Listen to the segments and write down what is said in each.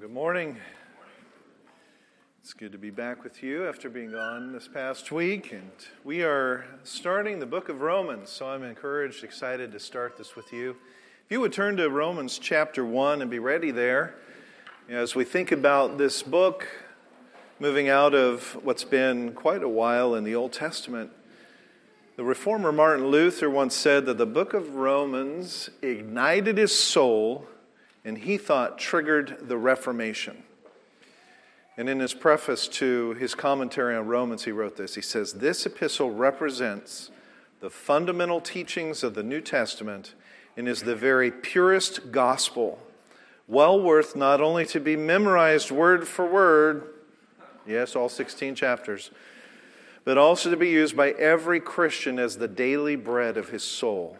good morning. It's good to be back with you after being gone this past week. And we are starting the book of Romans, so I'm encouraged, excited to start this with you. If you would turn to Romans chapter 1 and be ready there, as we think about this book, moving out of what's been quite a while in the Old Testament. The reformer Martin Luther once said that the book of Romans ignited his soul and he thought triggered the Reformation. And in his preface to his commentary on Romans, he wrote this. He says, This epistle represents the fundamental teachings of the New Testament and is the very purest gospel, well worth not only to be memorized word for word, yes, all 16 chapters, but also to be used by every Christian as the daily bread of his soul.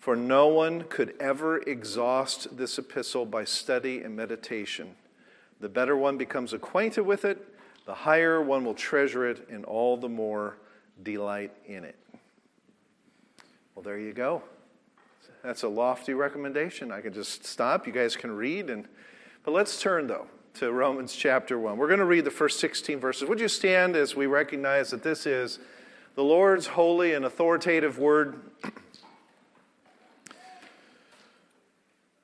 For no one could ever exhaust this epistle by study and meditation. The better one becomes acquainted with it, the higher one will treasure it, and all the more delight in it. Well, there you go. That's a lofty recommendation. I can just stop. You guys can read. And, but let's turn, though, to Romans chapter 1. We're going to read the first 16 verses. Would you stand as we recognize that this is the Lord's holy and authoritative word?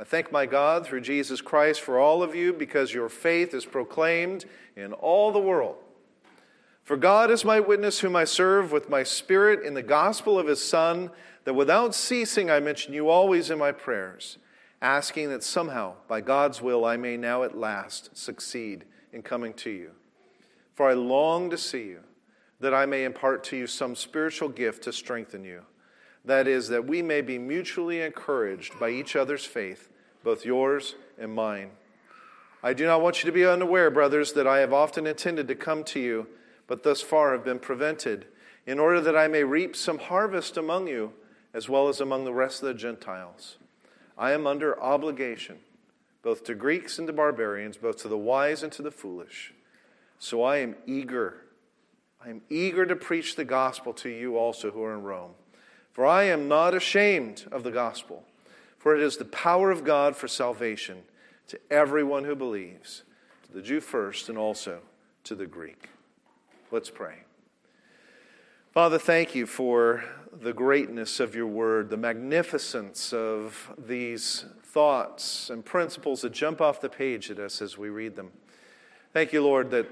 I thank my God through Jesus Christ for all of you because your faith is proclaimed in all the world. For God is my witness, whom I serve with my spirit in the gospel of his Son, that without ceasing I mention you always in my prayers, asking that somehow, by God's will, I may now at last succeed in coming to you. For I long to see you, that I may impart to you some spiritual gift to strengthen you. That is, that we may be mutually encouraged by each other's faith both yours and mine. I do not want you to be unaware, brothers, that I have often intended to come to you, but thus far have been prevented, in order that I may reap some harvest among you, as well as among the rest of the Gentiles. I am under obligation, both to Greeks and to barbarians, both to the wise and to the foolish. So I am eager. I am eager to preach the gospel to you also who are in Rome. For I am not ashamed of the gospel for it is the power of God for salvation to everyone who believes, to the Jew first and also to the Greek. Let's pray. Father, thank you for the greatness of your word, the magnificence of these thoughts and principles that jump off the page at us as we read them. Thank you, Lord, that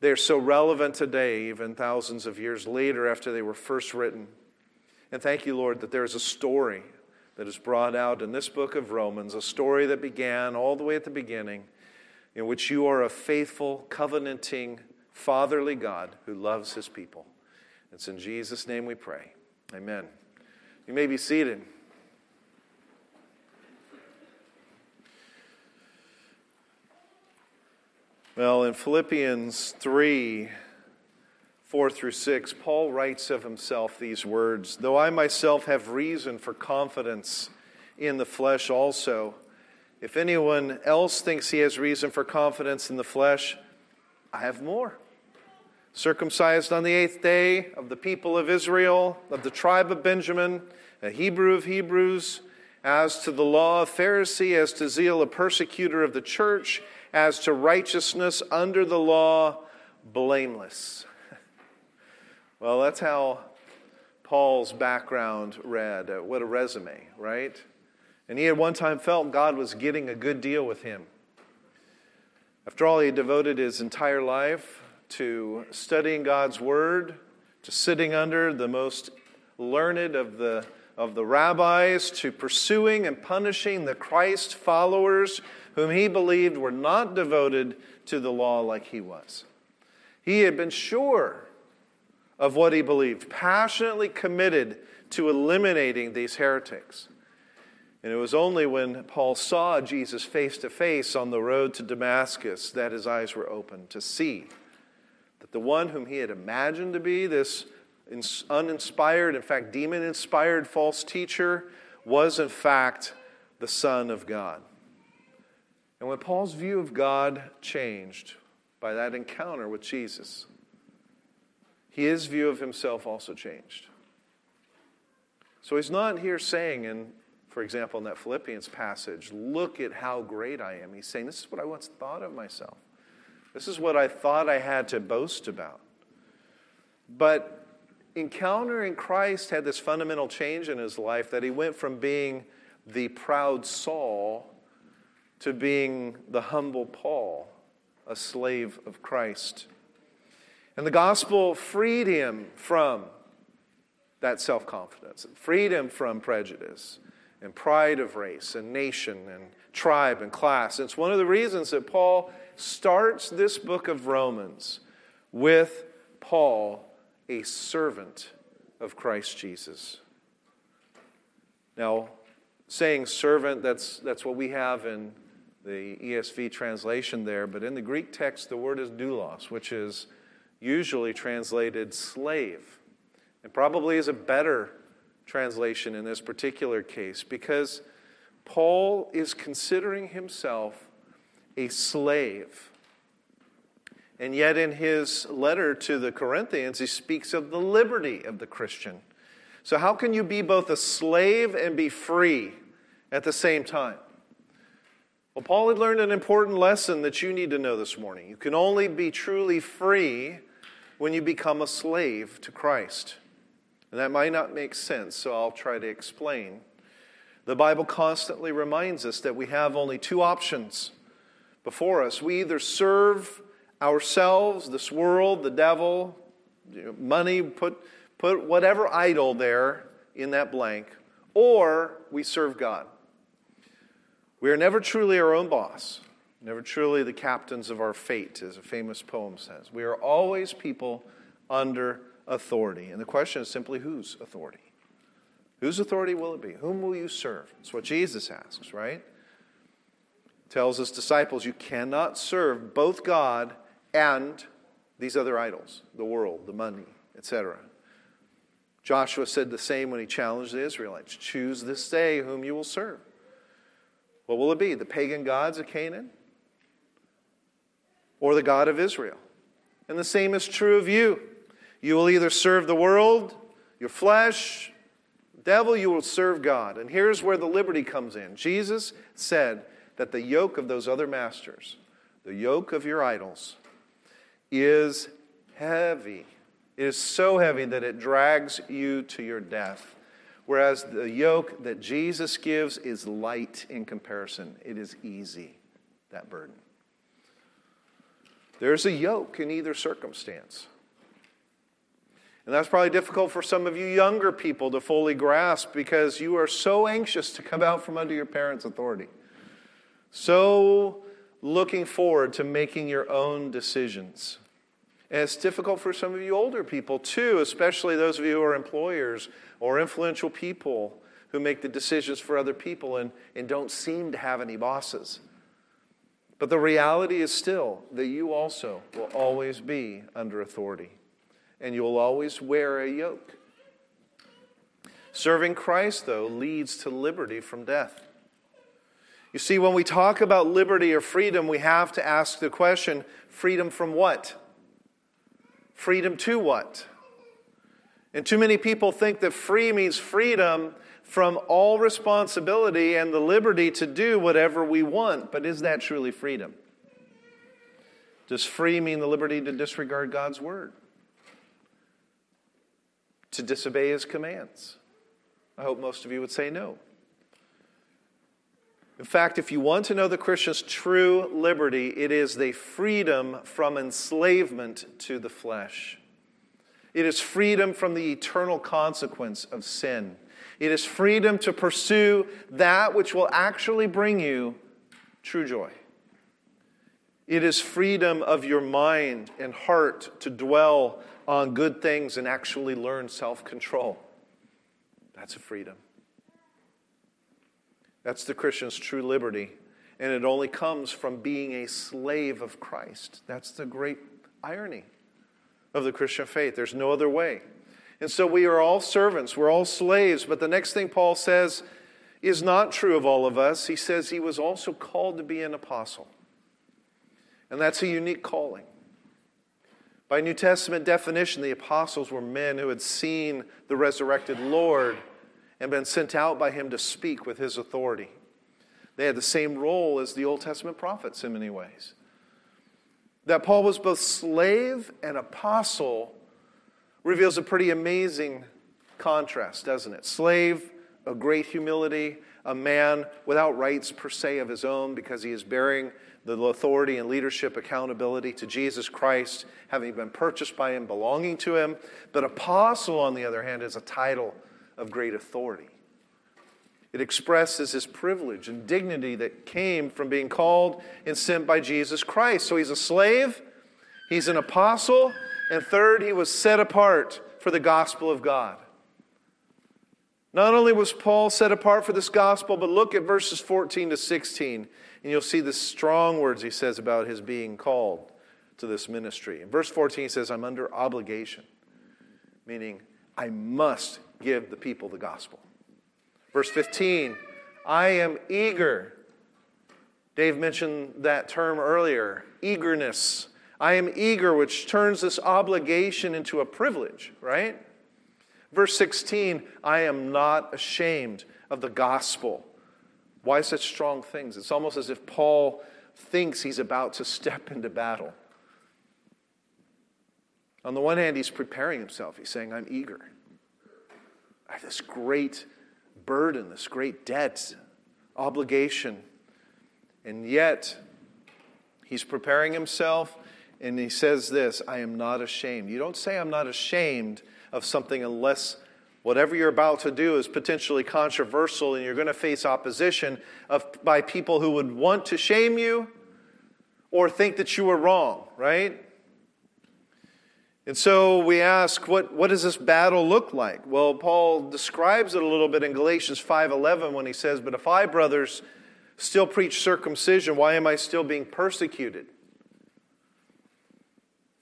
they're so relevant today, even thousands of years later after they were first written. And thank you, Lord, that there's a story that is brought out in this book of Romans, a story that began all the way at the beginning, in which you are a faithful, covenanting, fatherly God who loves his people. It's in Jesus' name we pray. Amen. You may be seated. Well, in Philippians 3, 4 through 6, Paul writes of himself these words Though I myself have reason for confidence in the flesh also, if anyone else thinks he has reason for confidence in the flesh, I have more. Circumcised on the eighth day of the people of Israel, of the tribe of Benjamin, a Hebrew of Hebrews, as to the law of Pharisee, as to zeal a persecutor of the church, as to righteousness under the law, blameless. Well, that's how Paul's background read. Uh, what a resume, right? And he at one time felt God was getting a good deal with him. After all, he devoted his entire life to studying God's Word, to sitting under the most learned of the, of the rabbis, to pursuing and punishing the Christ followers whom he believed were not devoted to the law like he was. He had been sure of what he believed, passionately committed to eliminating these heretics. And it was only when Paul saw Jesus face to face on the road to Damascus that his eyes were opened to see that the one whom he had imagined to be this uninspired, in fact, demon inspired false teacher, was in fact the Son of God. And when Paul's view of God changed by that encounter with Jesus, his view of himself also changed. So he's not here saying, in, for example, in that Philippians passage, look at how great I am. He's saying, this is what I once thought of myself. This is what I thought I had to boast about. But encountering Christ had this fundamental change in his life that he went from being the proud Saul to being the humble Paul, a slave of Christ. And the gospel freed him from that self confidence, freed him from prejudice and pride of race and nation and tribe and class. It's one of the reasons that Paul starts this book of Romans with Paul, a servant of Christ Jesus. Now, saying servant, that's, that's what we have in the ESV translation there, but in the Greek text, the word is doulos, which is usually translated slave, and probably is a better translation in this particular case because Paul is considering himself a slave. And yet, in his letter to the Corinthians, he speaks of the liberty of the Christian. So, how can you be both a slave and be free at the same time? Well, Paul had learned an important lesson that you need to know this morning. You can only be truly free when you become a slave to Christ. And that might not make sense, so I'll try to explain. The Bible constantly reminds us that we have only two options before us. We either serve ourselves, this world, the devil, money, put, put whatever idol there in that blank, or we serve God. We are never truly our own boss, never truly the captains of our fate, as a famous poem says. We are always people under authority. And the question is simply whose authority? Whose authority will it be? Whom will you serve? That's what Jesus asks, right? Tells his disciples you cannot serve both God and these other idols, the world, the money, etc. Joshua said the same when he challenged the Israelites choose this day whom you will serve. What will it be? The pagan gods of Canaan? Or the God of Israel? And the same is true of you. You will either serve the world, your flesh, devil, you will serve God. And here's where the liberty comes in. Jesus said that the yoke of those other masters, the yoke of your idols, is heavy. It is so heavy that it drags you to your death. Whereas the yoke that Jesus gives is light in comparison, it is easy, that burden. There's a yoke in either circumstance. And that's probably difficult for some of you younger people to fully grasp because you are so anxious to come out from under your parents' authority. So looking forward to making your own decisions. And it's difficult for some of you older people too, especially those of you who are employers or influential people who make the decisions for other people and, and don't seem to have any bosses. But the reality is still that you also will always be under authority and you'll always wear a yoke. Serving Christ, though, leads to liberty from death. You see, when we talk about liberty or freedom, we have to ask the question freedom from what? Freedom to what? And too many people think that free means freedom from all responsibility and the liberty to do whatever we want. But is that truly freedom? Does free mean the liberty to disregard God's word? to disobey his commands? I hope most of you would say no. In fact, if you want to know the Christian's true liberty, it is the freedom from enslavement to the flesh. It is freedom from the eternal consequence of sin. It is freedom to pursue that which will actually bring you true joy. It is freedom of your mind and heart to dwell on good things and actually learn self control. That's a freedom. That's the Christian's true liberty. And it only comes from being a slave of Christ. That's the great irony of the Christian faith. There's no other way. And so we are all servants, we're all slaves. But the next thing Paul says is not true of all of us. He says he was also called to be an apostle. And that's a unique calling. By New Testament definition, the apostles were men who had seen the resurrected Lord and been sent out by him to speak with his authority. They had the same role as the Old Testament prophets in many ways. That Paul was both slave and apostle reveals a pretty amazing contrast, doesn't it? Slave, a great humility, a man without rights per se of his own because he is bearing the authority and leadership accountability to Jesus Christ, having been purchased by him, belonging to him. But apostle, on the other hand, is a title of great authority. It expresses his privilege and dignity that came from being called and sent by Jesus Christ. So he's a slave, he's an apostle, and third, he was set apart for the gospel of God. Not only was Paul set apart for this gospel, but look at verses 14 to 16, and you'll see the strong words he says about his being called to this ministry. In verse 14, he says, I'm under obligation, meaning I must give the people the gospel. Verse 15, I am eager. Dave mentioned that term earlier eagerness. I am eager, which turns this obligation into a privilege, right? Verse 16, I am not ashamed of the gospel. Why such strong things? It's almost as if Paul thinks he's about to step into battle. On the one hand, he's preparing himself. He's saying, I'm eager. I have this great burden, this great debt, obligation. And yet, he's preparing himself and he says this I am not ashamed. You don't say, I'm not ashamed of something unless whatever you're about to do is potentially controversial and you're going to face opposition of, by people who would want to shame you or think that you were wrong, right? And so we ask, what, what does this battle look like? Well, Paul describes it a little bit in Galatians 5.11 when he says, But if I, brothers, still preach circumcision, why am I still being persecuted?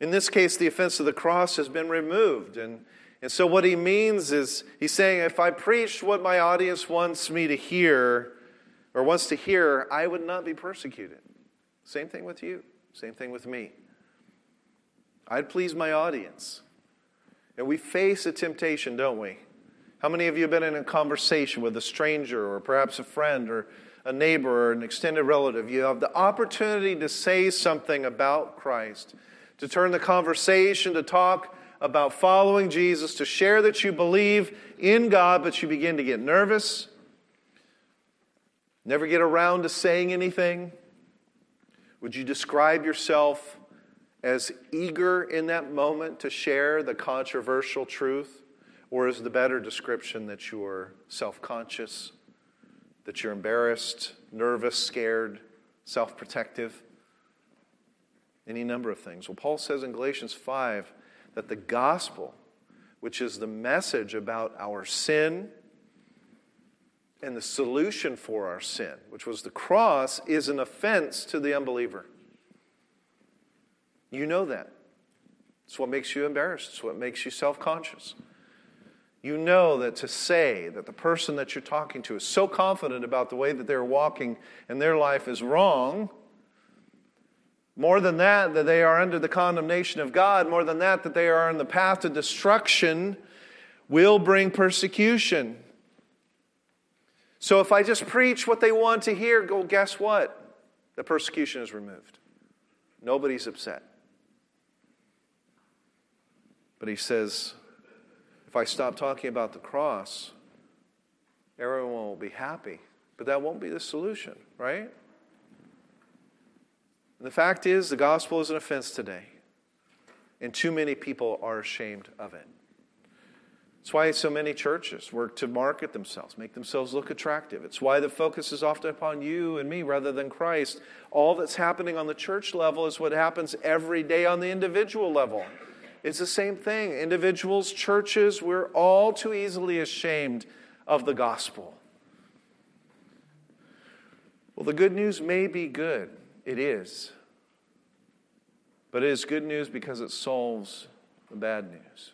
In this case, the offense of the cross has been removed. And, and so what he means is, he's saying, if I preach what my audience wants me to hear, or wants to hear, I would not be persecuted. Same thing with you. Same thing with me. I'd please my audience. And we face a temptation, don't we? How many of you have been in a conversation with a stranger or perhaps a friend or a neighbor or an extended relative? You have the opportunity to say something about Christ, to turn the conversation, to talk about following Jesus, to share that you believe in God, but you begin to get nervous, never get around to saying anything. Would you describe yourself as eager in that moment to share the controversial truth? Or is the better description that you're self conscious, that you're embarrassed, nervous, scared, self protective? Any number of things. Well, Paul says in Galatians 5 that the gospel, which is the message about our sin and the solution for our sin, which was the cross, is an offense to the unbeliever. You know that. It's what makes you embarrassed, it's what makes you self conscious. You know that to say that the person that you're talking to is so confident about the way that they're walking and their life is wrong, more than that, that they are under the condemnation of God, more than that, that they are on the path to destruction, will bring persecution. So if I just preach what they want to hear, go, guess what? The persecution is removed. Nobody's upset. But he says, if I stop talking about the cross, everyone will be happy. But that won't be the solution, right? And the fact is, the gospel is an offense today. And too many people are ashamed of it. It's why so many churches work to market themselves, make themselves look attractive. It's why the focus is often upon you and me rather than Christ. All that's happening on the church level is what happens every day on the individual level. It's the same thing. Individuals, churches, we're all too easily ashamed of the gospel. Well, the good news may be good. It is. But it is good news because it solves the bad news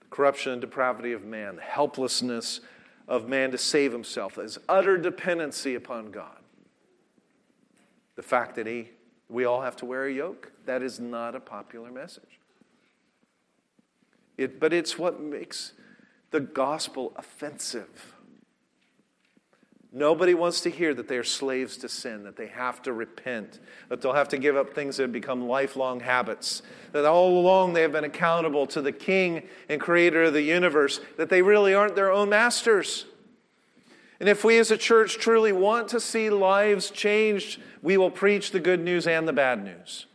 the corruption and depravity of man, the helplessness of man to save himself, his utter dependency upon God. The fact that he, we all have to wear a yoke, that is not a popular message. It, but it's what makes the gospel offensive. Nobody wants to hear that they are slaves to sin, that they have to repent, that they'll have to give up things that have become lifelong habits, that all along they have been accountable to the King and Creator of the universe, that they really aren't their own masters. And if we as a church truly want to see lives changed, we will preach the good news and the bad news.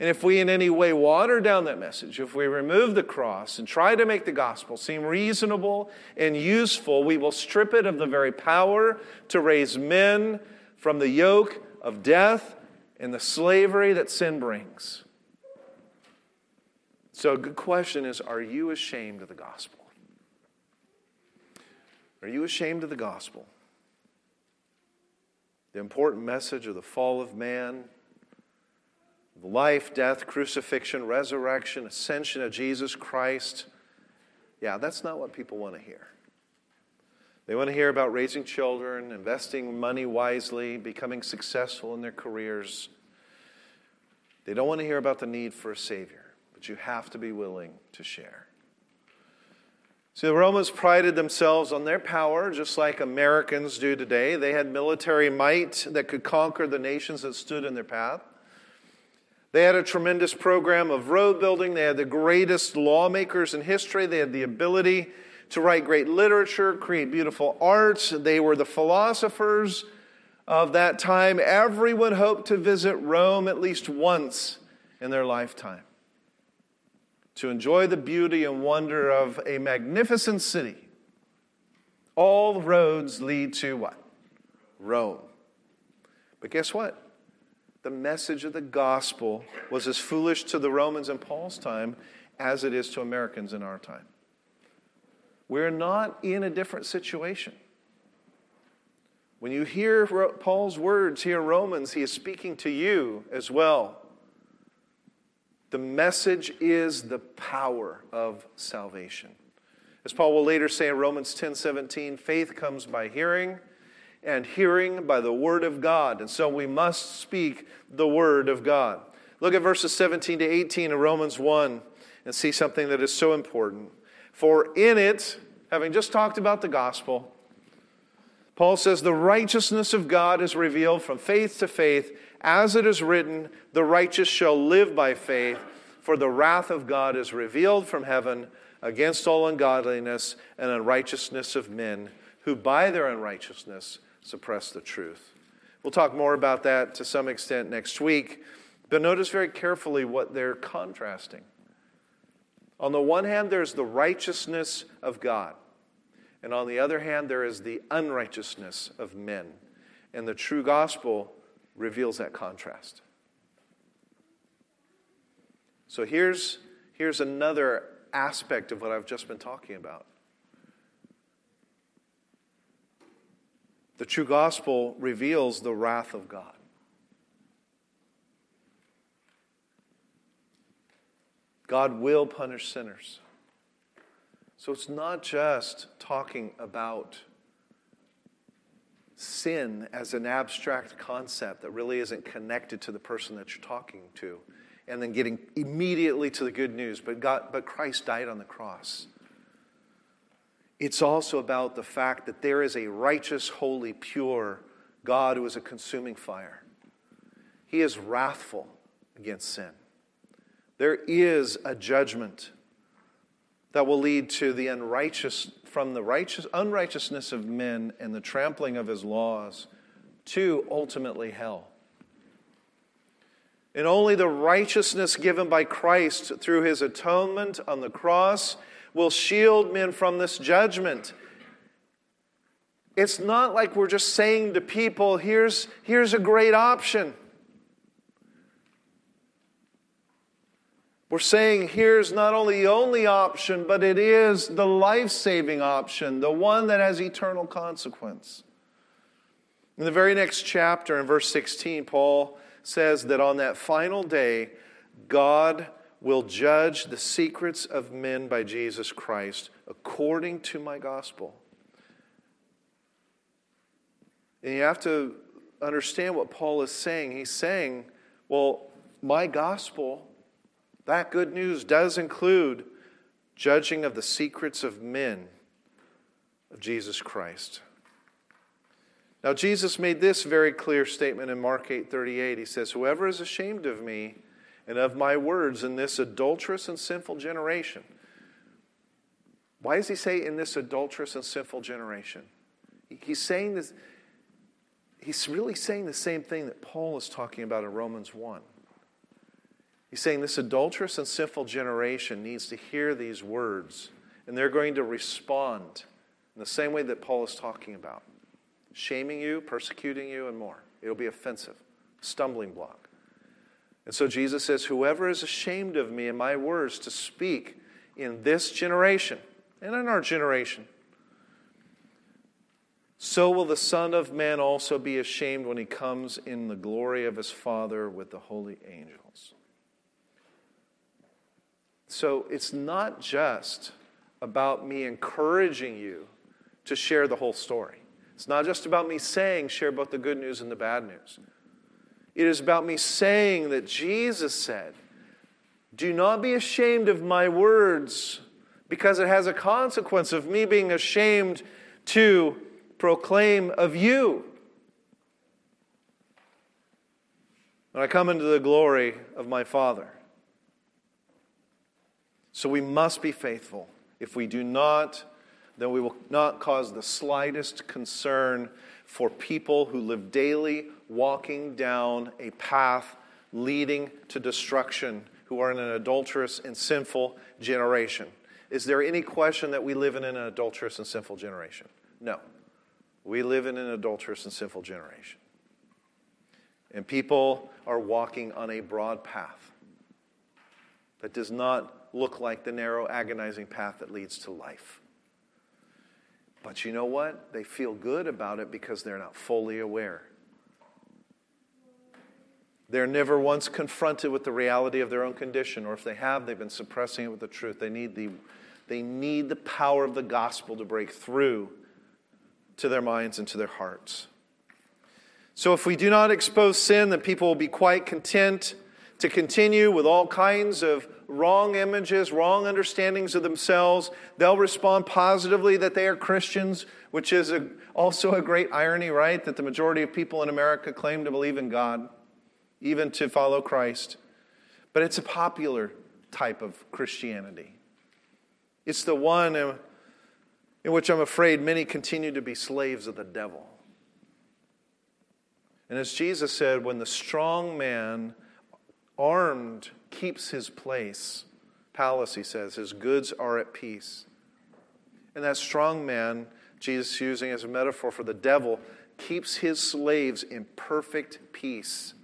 And if we in any way water down that message, if we remove the cross and try to make the gospel seem reasonable and useful, we will strip it of the very power to raise men from the yoke of death and the slavery that sin brings. So, a good question is Are you ashamed of the gospel? Are you ashamed of the gospel? The important message of the fall of man the life, death, crucifixion, resurrection, ascension of Jesus Christ. Yeah, that's not what people want to hear. They want to hear about raising children, investing money wisely, becoming successful in their careers. They don't want to hear about the need for a Savior, but you have to be willing to share. See, the Romans prided themselves on their power, just like Americans do today. They had military might that could conquer the nations that stood in their path. They had a tremendous program of road building. They had the greatest lawmakers in history. They had the ability to write great literature, create beautiful art. They were the philosophers of that time. Everyone hoped to visit Rome at least once in their lifetime to enjoy the beauty and wonder of a magnificent city. All roads lead to what? Rome. But guess what? The message of the gospel was as foolish to the Romans in Paul's time as it is to Americans in our time. We're not in a different situation. When you hear Paul's words here in Romans, he is speaking to you as well. The message is the power of salvation. As Paul will later say in Romans 10 17, faith comes by hearing, and hearing by the word of God. And so we must speak the word of God. Look at verses 17 to 18 of Romans 1 and see something that is so important. For in it, having just talked about the gospel, Paul says, The righteousness of God is revealed from faith to faith, as it is written, The righteous shall live by faith, for the wrath of God is revealed from heaven against all ungodliness and unrighteousness of men, who by their unrighteousness suppress the truth. We'll talk more about that to some extent next week, but notice very carefully what they're contrasting. On the one hand, there's the righteousness of God, and on the other hand, there is the unrighteousness of men. And the true gospel reveals that contrast. So here's, here's another aspect of what I've just been talking about. The true gospel reveals the wrath of God. God will punish sinners. So it's not just talking about sin as an abstract concept that really isn't connected to the person that you're talking to and then getting immediately to the good news but God but Christ died on the cross it's also about the fact that there is a righteous, holy, pure God who is a consuming fire. He is wrathful against sin. There is a judgment that will lead to the unrighteous, from the righteous, unrighteousness of men and the trampling of his laws to ultimately hell. And only the righteousness given by Christ through his atonement on the cross will shield men from this judgment. It's not like we're just saying to people, here's, here's a great option. We're saying here's not only the only option, but it is the life saving option, the one that has eternal consequence. In the very next chapter, in verse 16, Paul says that on that final day, God will judge the secrets of men by Jesus Christ according to my gospel. And you have to understand what Paul is saying. He's saying, well, my gospel, that good news does include judging of the secrets of men of Jesus Christ. Now Jesus made this very clear statement in Mark 8:38. He says, "Whoever is ashamed of me and of my words in this adulterous and sinful generation." Why does he say in this adulterous and sinful generation? He's saying this he's really saying the same thing that Paul is talking about in Romans 1. He's saying this adulterous and sinful generation needs to hear these words, and they're going to respond in the same way that Paul is talking about shaming you, persecuting you, and more. It'll be offensive, stumbling block. And so Jesus says, Whoever is ashamed of me and my words to speak in this generation and in our generation, so will the Son of Man also be ashamed when he comes in the glory of his Father with the holy angels. So it's not just about me encouraging you to share the whole story. It's not just about me saying, share both the good news and the bad news. It is about me saying that Jesus said, Do not be ashamed of my words, because it has a consequence of me being ashamed to proclaim of you. When I come into the glory of my Father. So we must be faithful. If we do not, then we will not cause the slightest concern for people who live daily walking down a path leading to destruction, who are in an adulterous and sinful generation. Is there any question that we live in an adulterous and sinful generation? No. We live in an adulterous and sinful generation. And people are walking on a broad path that does not look like the narrow, agonizing path that leads to life. But you know what? They feel good about it because they're not fully aware. They're never once confronted with the reality of their own condition, or if they have, they've been suppressing it with the truth. They need the, they need the power of the gospel to break through to their minds and to their hearts. So, if we do not expose sin, then people will be quite content to continue with all kinds of wrong images, wrong understandings of themselves. They'll respond positively that they are Christians, which is a, also a great irony, right? That the majority of people in America claim to believe in God, even to follow Christ. But it's a popular type of Christianity. It's the one in, in which I'm afraid many continue to be slaves of the devil. And as Jesus said, when the strong man armed keeps his place. Palace, he says, his goods are at peace. And that strong man, Jesus using as a metaphor for the devil, keeps his slaves in perfect peace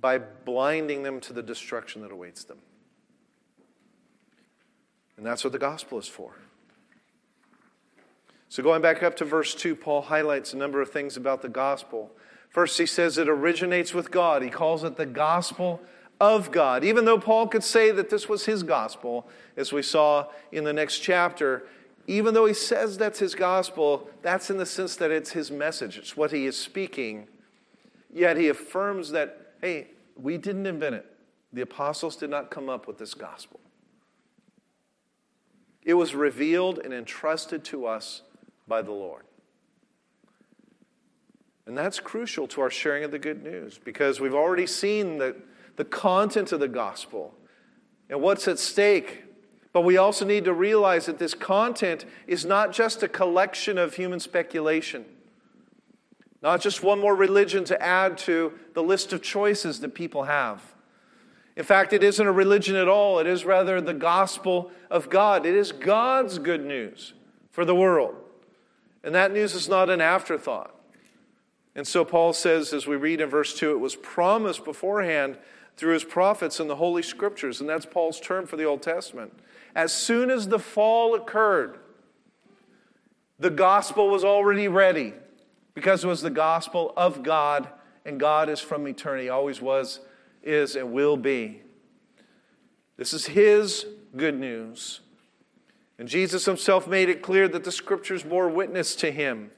by blinding them to the destruction that awaits them. And that's what the gospel is for. So, going back up to verse 2, Paul highlights a number of things about the gospel. First, he says it originates with God. He calls it the gospel of God. Even though Paul could say that this was his gospel, as we saw in the next chapter, even though he says that's his gospel, that's in the sense that it's his message, it's what he is speaking. Yet he affirms that, hey, we didn't invent it. The apostles did not come up with this gospel. It was revealed and entrusted to us by the Lord. And that's crucial to our sharing of the good news because we've already seen that the content of the gospel and what's at stake. But we also need to realize that this content is not just a collection of human speculation. not just one more religion to add to the list of choices that people have. In fact, it isn't a religion at all, it is rather the gospel of God. It is God's good news for the world. And that news is not an afterthought. And so Paul says, as we read in verse 2, it was promised beforehand through his prophets in the Holy Scriptures. And that's Paul's term for the Old Testament. As soon as the fall occurred, the gospel was already ready because it was the gospel of God, and God is from eternity, always was, is, and will be. This is his good news. And Jesus himself made it clear that the scriptures bore witness to him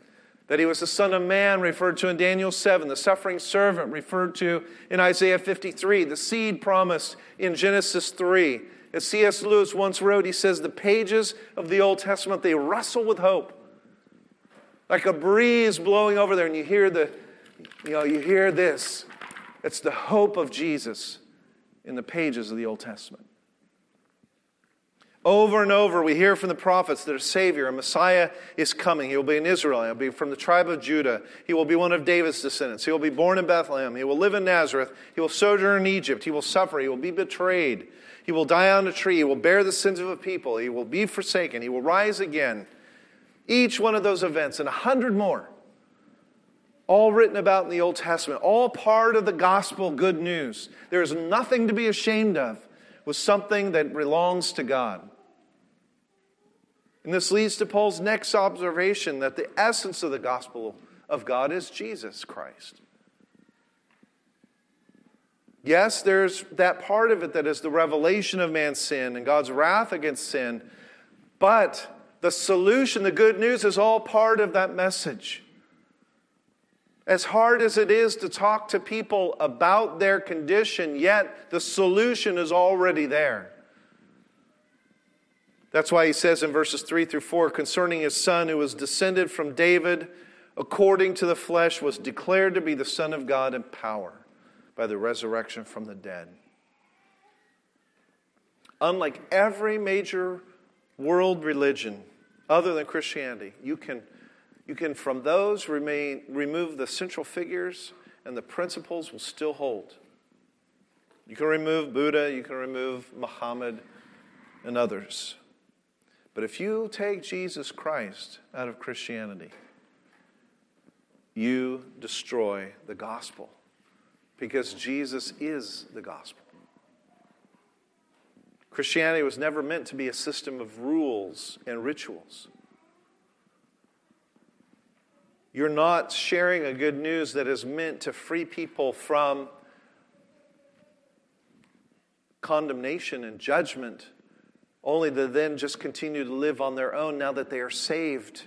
that he was the Son of Man, referred to in Daniel 7, the suffering servant, referred to in Isaiah 53, the seed promised in Genesis 3. As C.S. Lewis once wrote, he says, The pages of the Old Testament, they rustle with hope. Like a breeze blowing over there, and you hear the, you know, you hear this. It's the hope of Jesus in the pages of the Old Testament. Over and over, we hear from the prophets that a Savior, a Messiah, is coming. He will be in Israel. He will be from the tribe of Judah. He will be one of David's descendants. He will be born in Bethlehem. He will live in Nazareth. He will sojourn in Egypt. He will suffer. He will be betrayed. He will die on a tree. He will bear the sins of a people. He will be forsaken. He will rise again. Each one of those events and a hundred more, all written about in the Old Testament, all part of the gospel good news. There is nothing to be ashamed of with something that belongs to God. And this leads to Paul's next observation that the essence of the gospel of God is Jesus Christ. Yes, there's that part of it that is the revelation of man's sin and God's wrath against sin, but the solution, the good news, is all part of that message. As hard as it is to talk to people about their condition, yet the solution is already there. That's why he says in verses 3 through 4 concerning his son who was descended from David according to the flesh was declared to be the Son of God in power by the resurrection from the dead. Unlike every major world religion other than Christianity, you can, you can from those remain, remove the central figures and the principles will still hold. You can remove Buddha, you can remove Muhammad and others. But if you take Jesus Christ out of Christianity, you destroy the gospel because Jesus is the gospel. Christianity was never meant to be a system of rules and rituals. You're not sharing a good news that is meant to free people from condemnation and judgment only to then just continue to live on their own now that they are saved.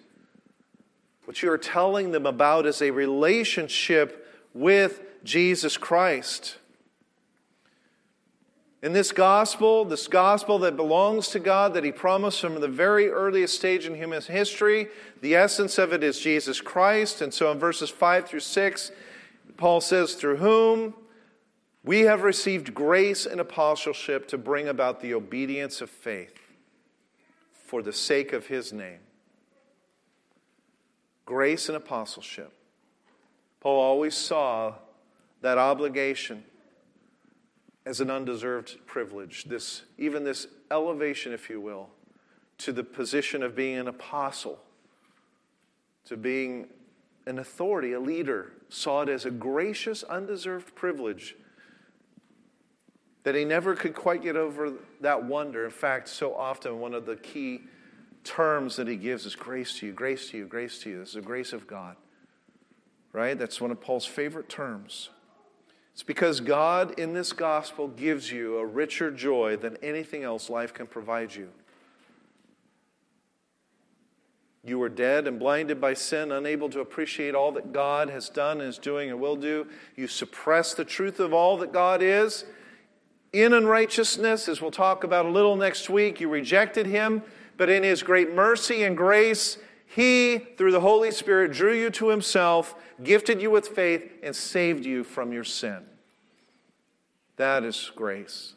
What you are telling them about is a relationship with Jesus Christ. In this gospel, this gospel that belongs to God, that He promised from the very earliest stage in human history, the essence of it is Jesus Christ. And so in verses 5 through 6, Paul says, Through whom we have received grace and apostleship to bring about the obedience of faith for the sake of his name. Grace and apostleship. Paul always saw that obligation as an undeserved privilege, this, even this elevation, if you will, to the position of being an apostle, to being an authority, a leader, saw it as a gracious, undeserved privilege that he never could quite get over that wonder. In fact, so often one of the key terms that he gives is grace to you, grace to you, grace to you. This is the grace of God. Right? That's one of Paul's favorite terms. It's because God in this gospel gives you a richer joy than anything else life can provide you. You were dead and blinded by sin, unable to appreciate all that God has done and is doing and will do. You suppress the truth of all that God is in unrighteousness, as we'll talk about a little next week, you rejected him, but in his great mercy and grace, he, through the Holy Spirit, drew you to himself, gifted you with faith, and saved you from your sin. That is grace.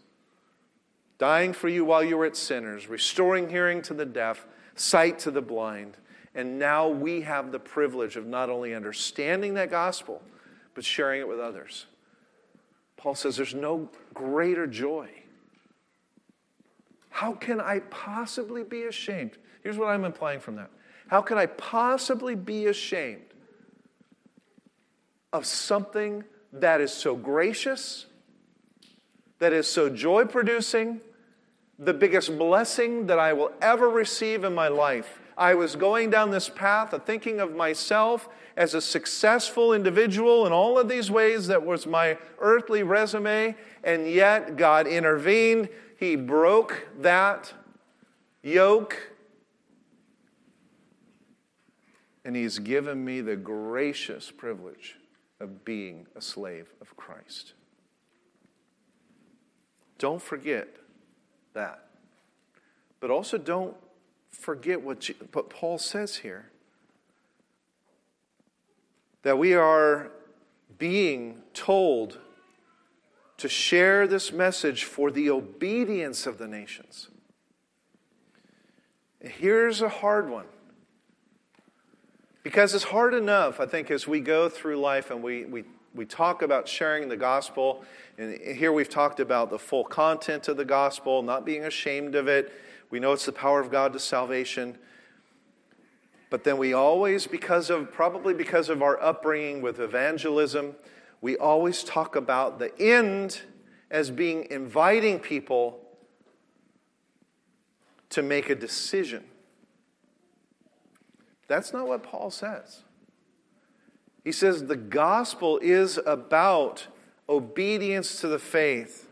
Dying for you while you were at sinners, restoring hearing to the deaf, sight to the blind, And now we have the privilege of not only understanding that gospel, but sharing it with others. Paul says there's no greater joy. How can I possibly be ashamed? Here's what I'm implying from that. How can I possibly be ashamed of something that is so gracious, that is so joy producing, the biggest blessing that I will ever receive in my life? I was going down this path of thinking of myself as a successful individual in all of these ways that was my earthly resume, and yet God intervened. He broke that yoke, and He's given me the gracious privilege of being a slave of Christ. Don't forget that. But also don't forget what, what Paul says here that we are being told to share this message for the obedience of the nations. Here's a hard one. Because it's hard enough, I think, as we go through life and we, we, we talk about sharing the gospel. And here we've talked about the full content of the gospel, not being ashamed of it. We know it's the power of God to salvation. But then we always, because of, probably because of our upbringing with evangelism, we always talk about the end as being inviting people to make a decision. That's not what Paul says. He says the gospel is about obedience to the faith.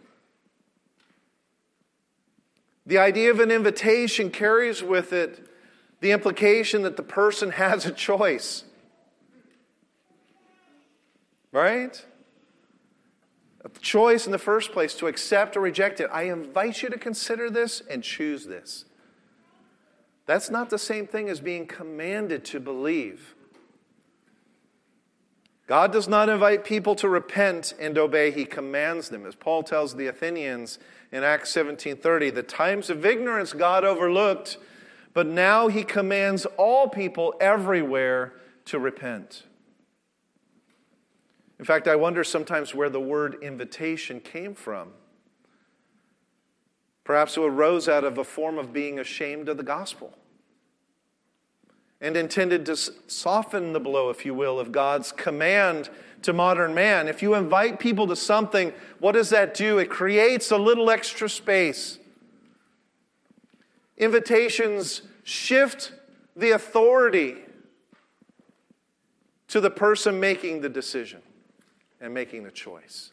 The idea of an invitation carries with it the implication that the person has a choice. Right? A choice in the first place to accept or reject it. I invite you to consider this and choose this. That's not the same thing as being commanded to believe. God does not invite people to repent and obey, he commands them. As Paul tells the Athenians in Acts 17:30, the times of ignorance God overlooked but now he commands all people everywhere to repent. In fact, I wonder sometimes where the word invitation came from. Perhaps it arose out of a form of being ashamed of the gospel and intended to soften the blow, if you will, of God's command to modern man. If you invite people to something, what does that do? It creates a little extra space Invitations shift the authority to the person making the decision and making the choice.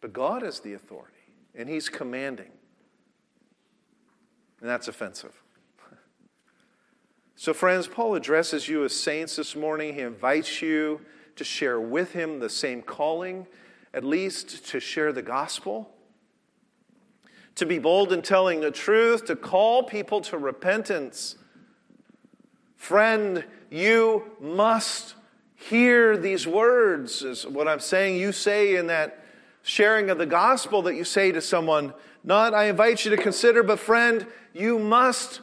But God is the authority, and He's commanding. And that's offensive. So, friends, Paul addresses you as saints this morning. He invites you to share with him the same calling, at least to share the gospel to be bold in telling the truth, to call people to repentance. Friend, you must hear these words, is what I'm saying. You say in that sharing of the gospel that you say to someone, not I invite you to consider, but friend, you must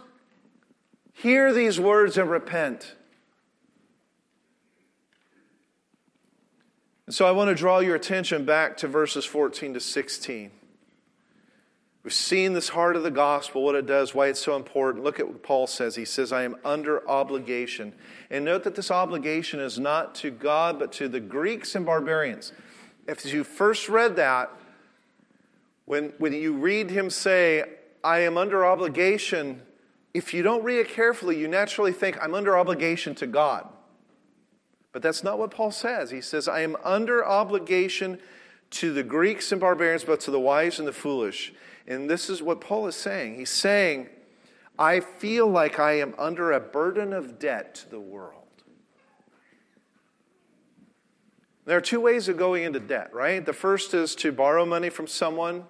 hear these words and repent. And so I want to draw your attention back to verses 14 to 16. We've seen this heart of the gospel, what it does, why it's so important. Look at what Paul says. He says, I am under obligation. And note that this obligation is not to God, but to the Greeks and barbarians. If you first read that, when, when you read him say, I am under obligation, if you don't read it carefully, you naturally think, I'm under obligation to God. But that's not what Paul says. He says, I am under obligation to the Greeks and barbarians, but to the wise and the foolish. And this is what Paul is saying. He's saying, I feel like I am under a burden of debt to the world. There are two ways of going into debt, right? The first is to borrow money from someone,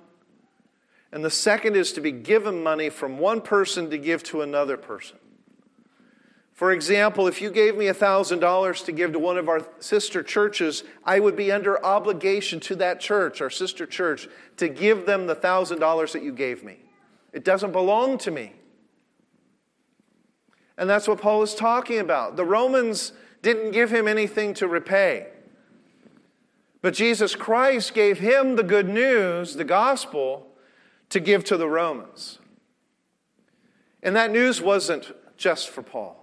and the second is to be given money from one person to give to another person. For example, if you gave me $1,000 to give to one of our sister churches, I would be under obligation to that church, our sister church, to give them the $1,000 that you gave me. It doesn't belong to me. And that's what Paul is talking about. The Romans didn't give him anything to repay. But Jesus Christ gave him the good news, the gospel, to give to the Romans. And that news wasn't just for Paul.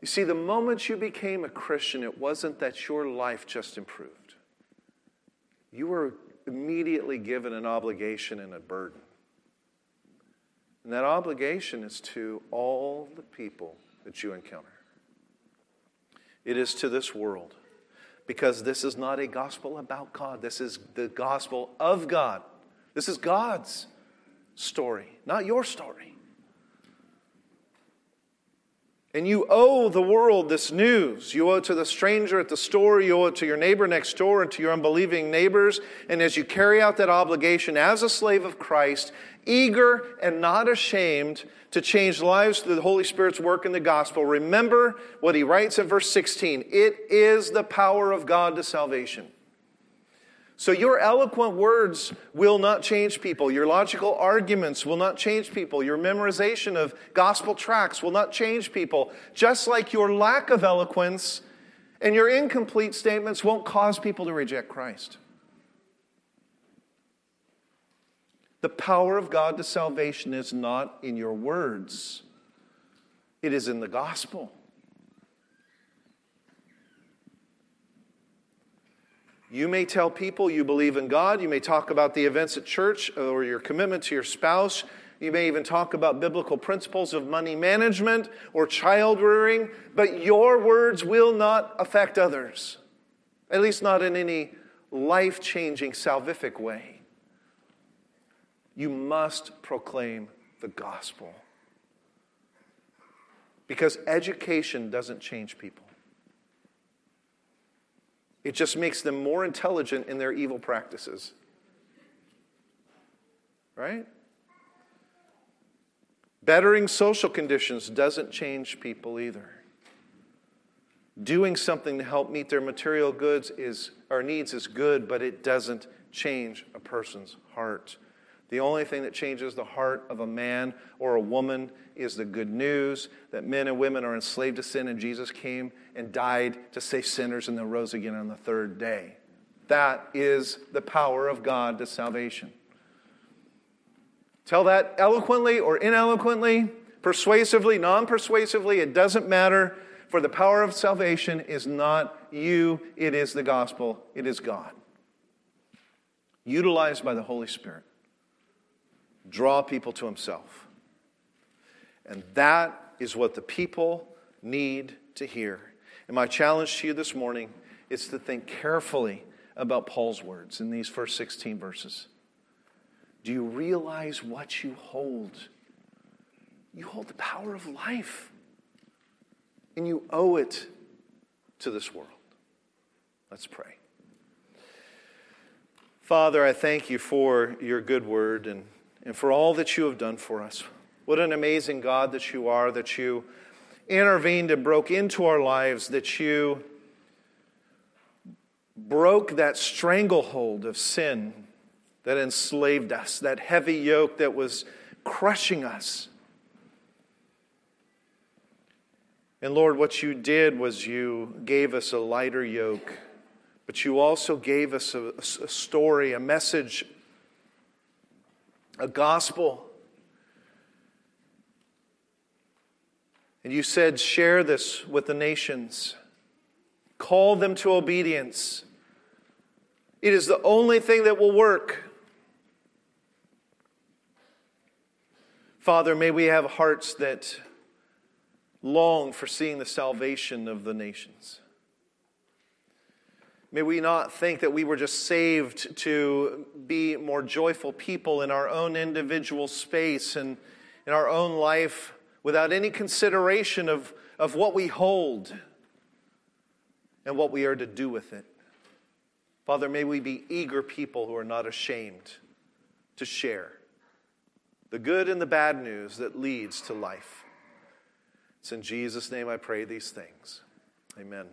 You see, the moment you became a Christian, it wasn't that your life just improved. You were immediately given an obligation and a burden. And that obligation is to all the people that you encounter. It is to this world. Because this is not a gospel about God. This is the gospel of God. This is God's story, not your story. And you owe the world this news. You owe it to the stranger at the store. You owe it to your neighbor next door and to your unbelieving neighbors. And as you carry out that obligation as a slave of Christ, eager and not ashamed to change lives through the Holy Spirit's work in the gospel, remember what he writes in verse 16 it is the power of God to salvation. So, your eloquent words will not change people. Your logical arguments will not change people. Your memorization of gospel tracts will not change people. Just like your lack of eloquence and your incomplete statements won't cause people to reject Christ. The power of God to salvation is not in your words, it is in the gospel. You may tell people you believe in God. You may talk about the events at church or your commitment to your spouse. You may even talk about biblical principles of money management or child rearing, but your words will not affect others, at least not in any life changing, salvific way. You must proclaim the gospel. Because education doesn't change people. It just makes them more intelligent in their evil practices. Right? Bettering social conditions doesn't change people either. Doing something to help meet their material goods is or needs is good, but it doesn't change a person's heart. The only thing that changes the heart of a man or a woman is the good news that men and women are enslaved to sin, and Jesus came and died to save sinners and then rose again on the third day. That is the power of God to salvation. Tell that eloquently or ineloquently, persuasively, non persuasively, it doesn't matter. For the power of salvation is not you, it is the gospel, it is God. Utilized by the Holy Spirit draw people to himself. And that is what the people need to hear. And my challenge to you this morning is to think carefully about Paul's words in these first 16 verses. Do you realize what you hold? You hold the power of life, and you owe it to this world. Let's pray. Father, I thank you for your good word and and for all that you have done for us. What an amazing God that you are, that you intervened and broke into our lives, that you broke that stranglehold of sin that enslaved us, that heavy yoke that was crushing us. And Lord, what you did was you gave us a lighter yoke, but you also gave us a, a story, a message a gospel. And you said, share this with the nations, call them to obedience. It is the only thing that will work. Father, may we have hearts that long for seeing the salvation of the nations. May we not think that we were just saved to be more joyful people in our own individual space and in our own life without any consideration of, of what we hold and what we are to do with it. Father, may we be eager people who are not ashamed to share the good and the bad news that leads to life. It's in Jesus' name I pray these things. Amen.